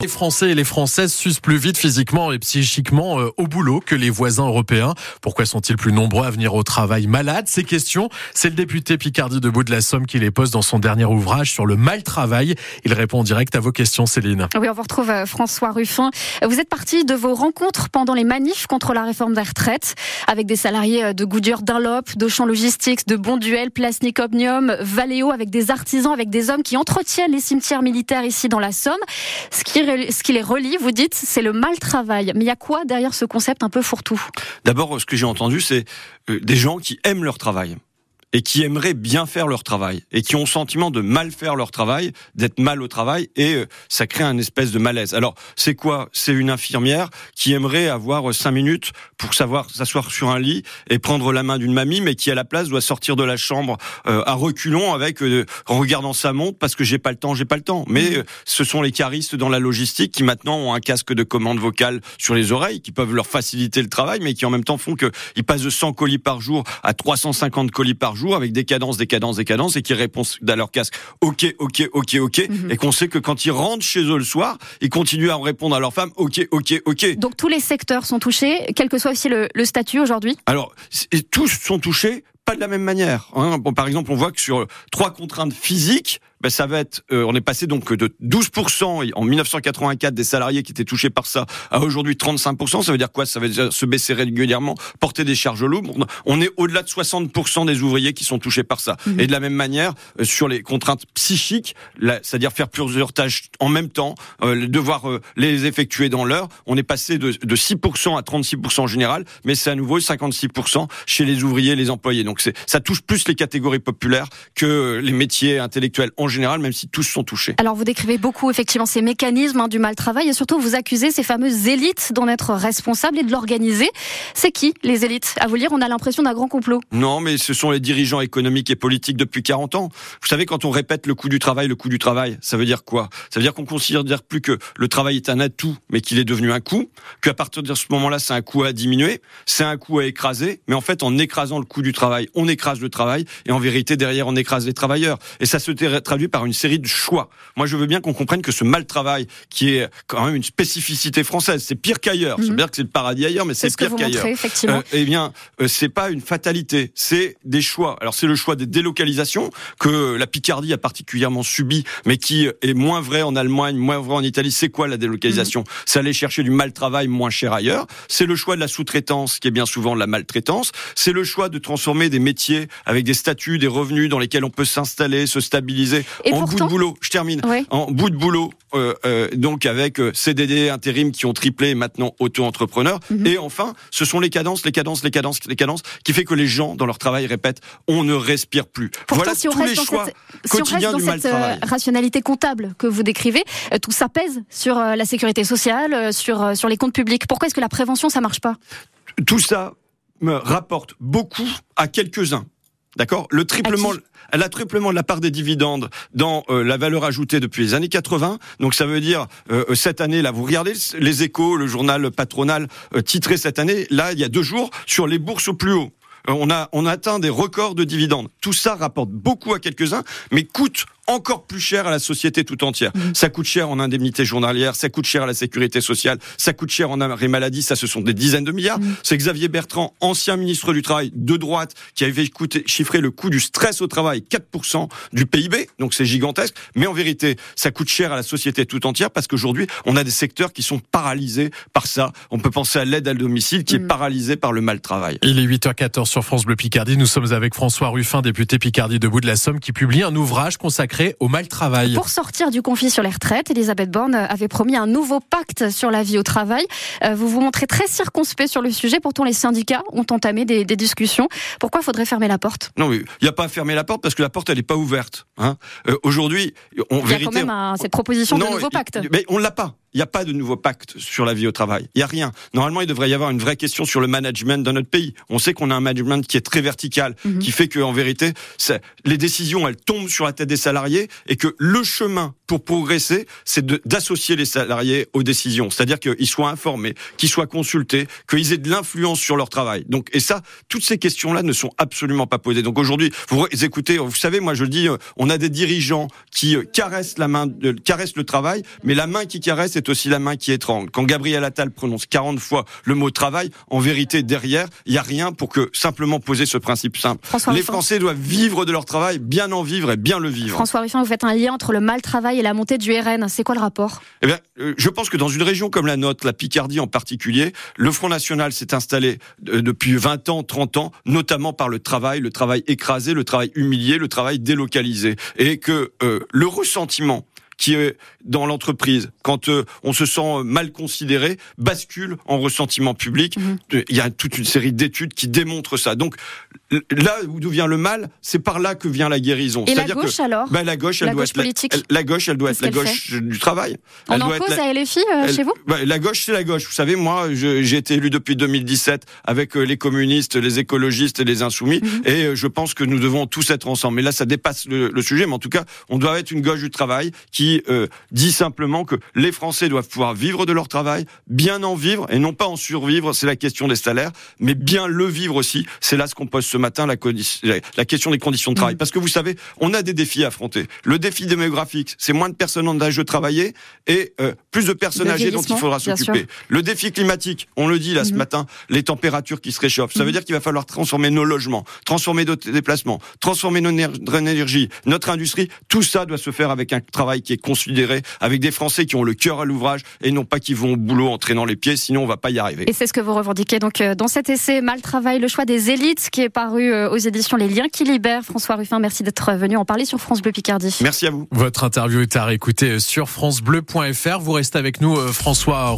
Les Français et les Françaises s'usent plus vite physiquement et psychiquement euh, au boulot que les voisins européens. Pourquoi sont-ils plus nombreux à venir au travail malades? Ces questions, c'est le député Picardie de Bout de la Somme qui les pose dans son dernier ouvrage sur le mal travail. Il répond direct à vos questions, Céline. Oui, on vous retrouve euh, François Ruffin. Vous êtes parti de vos rencontres pendant les manifs contre la réforme des retraites avec des salariés euh, de Goodyear Dunlop, de Logistics, de Bonduel, Plastic Omnium, Valeo, avec des artisans, avec des hommes qui entretiennent les cimetières militaires ici dans la Somme. Ce qui ce qui les relie, vous dites, c'est le mal travail. Mais il y a quoi derrière ce concept un peu fourre-tout? D'abord, ce que j'ai entendu, c'est euh, des gens qui aiment leur travail et qui aimeraient bien faire leur travail et qui ont le sentiment de mal faire leur travail, d'être mal au travail et euh, ça crée un espèce de malaise. Alors, c'est quoi? C'est une infirmière qui aimerait avoir cinq minutes pour savoir s'asseoir sur un lit et prendre la main d'une mamie, mais qui à la place doit sortir de la chambre euh, à reculons avec euh, en regardant sa montre parce que j'ai pas le temps, j'ai pas le temps. Mais mmh. ce sont les caristes dans la logistique qui maintenant ont un casque de commande vocale sur les oreilles qui peuvent leur faciliter le travail, mais qui en même temps font qu'ils passent de 100 colis par jour à 350 colis par jour jour avec des cadences, des cadences, des cadences et qui répondent dans leur casque OK, OK, OK, OK mhm. et qu'on sait que quand ils rentrent chez eux le soir, ils continuent à répondre à leur femme OK, OK, OK. Donc tous les secteurs sont touchés, quel que soit aussi le, le statut aujourd'hui? Alors, tous sont touchés, pas de la même manière. Hein. Bon, par exemple, on voit que sur trois contraintes physiques, ben ça va être, euh, on est passé donc de 12% en 1984 des salariés qui étaient touchés par ça à aujourd'hui 35%. Ça veut dire quoi? Ça veut dire se baisser régulièrement, porter des charges lourdes. On est au-delà de 60% des ouvriers qui sont touchés par ça. Mhm. Et de la même manière, euh, sur les contraintes psychiques, c'est-à-dire faire plusieurs tâches en même temps, euh, devoir euh, les effectuer dans l'heure, on est passé de, de 6% à 36% en général, mais c'est à nouveau 56% chez les ouvriers et les employés. Donc ça touche plus les catégories populaires que les métiers intellectuels en général, même si tous sont touchés. Alors vous décrivez beaucoup effectivement ces mécanismes hein, du mal travail et surtout vous accusez ces fameuses élites d'en être responsables et de l'organiser. C'est qui les élites? À vous lire, on a l'impression d'un grand complot. Non, mais ce sont les dirigeants économiques et politiques depuis 40 ans. Vous savez, quand on répète le coût du travail, le coût du travail, ça veut dire quoi? Ça veut dire qu'on considère plus que le travail est un atout, mais qu'il est devenu un coût, qu'à partir de ce moment-là, c'est un coût à diminuer, c'est un coût à écraser, mais en fait, en écrasant le coût du travail, on écrase le travail, et en vérité, derrière, on écrase les travailleurs. Et ça se traduit par une série de choix. Moi, je veux bien qu'on comprenne que ce mal travail, qui est quand même une spécificité française, c'est pire qu'ailleurs. C'est mhm. que c'est le paradis ailleurs, mais c'est pire qu'ailleurs. Euh, eh bien, euh, c'est pas une fatalité, c'est des choix. Alors, c'est le choix des délocalisations que la Picardie a particulièrement subi, mais qui est moins vrai en Allemagne, moins vrai en Italie. C'est quoi la délocalisation mhm. C'est aller chercher du mal travail moins cher ailleurs. C'est le choix de la sous-traitance, qui est bien souvent de la maltraitance. C'est le choix de transformer des métiers avec des statuts, des revenus dans lesquels on peut s'installer, se stabiliser en bout de boulot. Je termine. En bout de boulot, euh, euh, donc avec euh, CDD, intérim qui ont triplé, maintenant auto-entrepreneurs. Mhm. Et enfin, ce sont les cadences, les cadences, les cadences, les cadences qui fait que les gens dans leur travail répètent on ne respire plus. voilà tous les choix quotidiens du mal travail. rationalité comptable que vous décrivez, tout ça pèse sur la sécurité sociale, sur sur les comptes publics. Pourquoi est-ce que la prévention ça marche pas? Tout ça me rapporte beaucoup à quelques-uns. D'accord? Le triplement, la triplement de la part des dividendes dans euh, la valeur ajoutée depuis les années 80. Donc ça veut dire euh, euh, cette année là, vous regardez les Échos, le journal patronal titré cette année là, il y a deux jours sur les bourses au plus haut. On a, on a atteint des records de dividendes. Tout ça rapporte beaucoup à quelques-uns, mais coûte encore plus cher à la société tout entière. Mmh. Ça coûte cher en indemnité journalière, ça coûte cher à la sécurité sociale, ça coûte cher en arrêt maladie, ça ce sont des dizaines de milliards. Mmh. C'est Xavier Bertrand, ancien ministre du Travail de droite, qui avait coûté, chiffré le coût du stress au travail 4% du PIB, donc c'est gigantesque. Mais en vérité, ça coûte cher à la société tout entière parce qu'aujourd'hui, on a des secteurs qui sont paralysés par ça. On peut penser à l'aide à domicile qui est mmh. paralysée par le mal travail. Il est 8h14 sur France Bleu Picardie. Nous sommes avec François Ruffin, député Picardie de Bout de la Somme, qui publie un ouvrage consacré au mal travail. Pour sortir du conflit sur les retraites, Elisabeth Borne avait promis un nouveau pacte sur la vie au travail. Euh, vous vous montrez très circonspect sur le sujet. Pourtant, les syndicats ont entamé des, discussions. Pourquoi faudrait fermer la porte? Non, il n'y a pas à fermer la porte parce que la porte, elle n'est pas ouverte. Hein. Euh, aujourd'hui, on Il y a quand même cette proposition de nouveau pacte. Mais on l'a pas. Il n'y a pas de nouveau pacte sur la vie au travail. Il n'y a rien. Normalement, il devrait y avoir une vraie question sur le management dans notre pays. On sait qu'on a un management qui est très vertical, mhm. qui fait qu'en vérité, les décisions, elles tombent sur la tête des salariés et que le chemin pour progresser, c'est d'associer les salariés aux décisions. C'est-à-dire qu'ils soient informés, qu'ils soient consultés, qu'ils aient de l'influence sur leur travail. Donc, et ça, toutes ces questions-là ne sont absolument pas posées. Donc aujourd'hui, vous écoutez, vous savez, moi je dis, euh, on a des dirigeants qui euh, caressent la main, caressent le travail, mais la main qui caresse est c'est aussi la main qui étrangle. Quand Gabriel Attal prononce 40 fois le mot travail, en vérité, derrière, il n'y a rien pour que simplement poser ce principe simple. les Français doivent vivre de leur travail, bien en vivre et bien le vivre. François Ruffin, vous faites un lien entre le mal travail et la montée du RN. C'est quoi le rapport? Eh bien, euh, je pense que dans une région comme la nôtre, la Picardie en particulier, le Front National s'est installé euh, depuis 20 ans, 30 ans, notamment par le travail, le travail écrasé, le travail humilié, le travail délocalisé. Et que euh, le ressentiment qui est dans l'entreprise, quand euh, on se sent mal considéré, bascule en ressentiment public. Mhm. Il y a toute une série d'études qui démontrent ça. Donc là d'où vient le mal, c'est par là que vient la guérison. Et la gauche alors ben, La gauche, elle doit être la, gauche, elle doit être la gauche du travail. On elle en doit cause à LFI euh, chez vous? ben, La gauche, c'est la gauche. Vous savez, moi, j'ai été élu depuis 2017 avec euh, les communistes, les écologistes et les insoumis, mhm. et je pense que nous devons tous être ensemble. Mais là, ça dépasse le, le, sujet, mais en tout cas, on doit être une gauche du travail qui dit simplement que les Français doivent pouvoir vivre de leur travail, bien en vivre et non pas en survivre, c'est la question des salaires, mais bien le vivre aussi. C'est là ce qu'on pose ce matin, la, la, question des conditions de travail. Mm. Parce que vous savez, on a des défis à affronter. Le défi démographique, c'est moins de personnes en âge de travailler et euh, plus de personnes âgées dont il faudra s'occuper. Le défi climatique, on le dit là ce mm-hmm. matin, les températures qui se réchauffent. Ça veut mm-hmm. dire qu'il va falloir transformer nos logements, transformer nos déplacements, transformer nos énergie, notre industrie. Tout ça doit se faire avec un travail qui est considéré avec des Français qui ont le cœur à l'ouvrage et non pas qui vont au boulot en traînant les pieds, sinon on va pas y arriver. Et c'est ce que vous revendiquez donc euh, dans cet essai Mal travail, le choix des élites qui est paru euh, aux éditions Les Liens qui libèrent. François Ruffin, merci d'être venu en parler sur France Bleu Picardie. Merci à vous. Votre interview est à réécouter sur francebleu.fr. Vous restez avec nous, euh, François.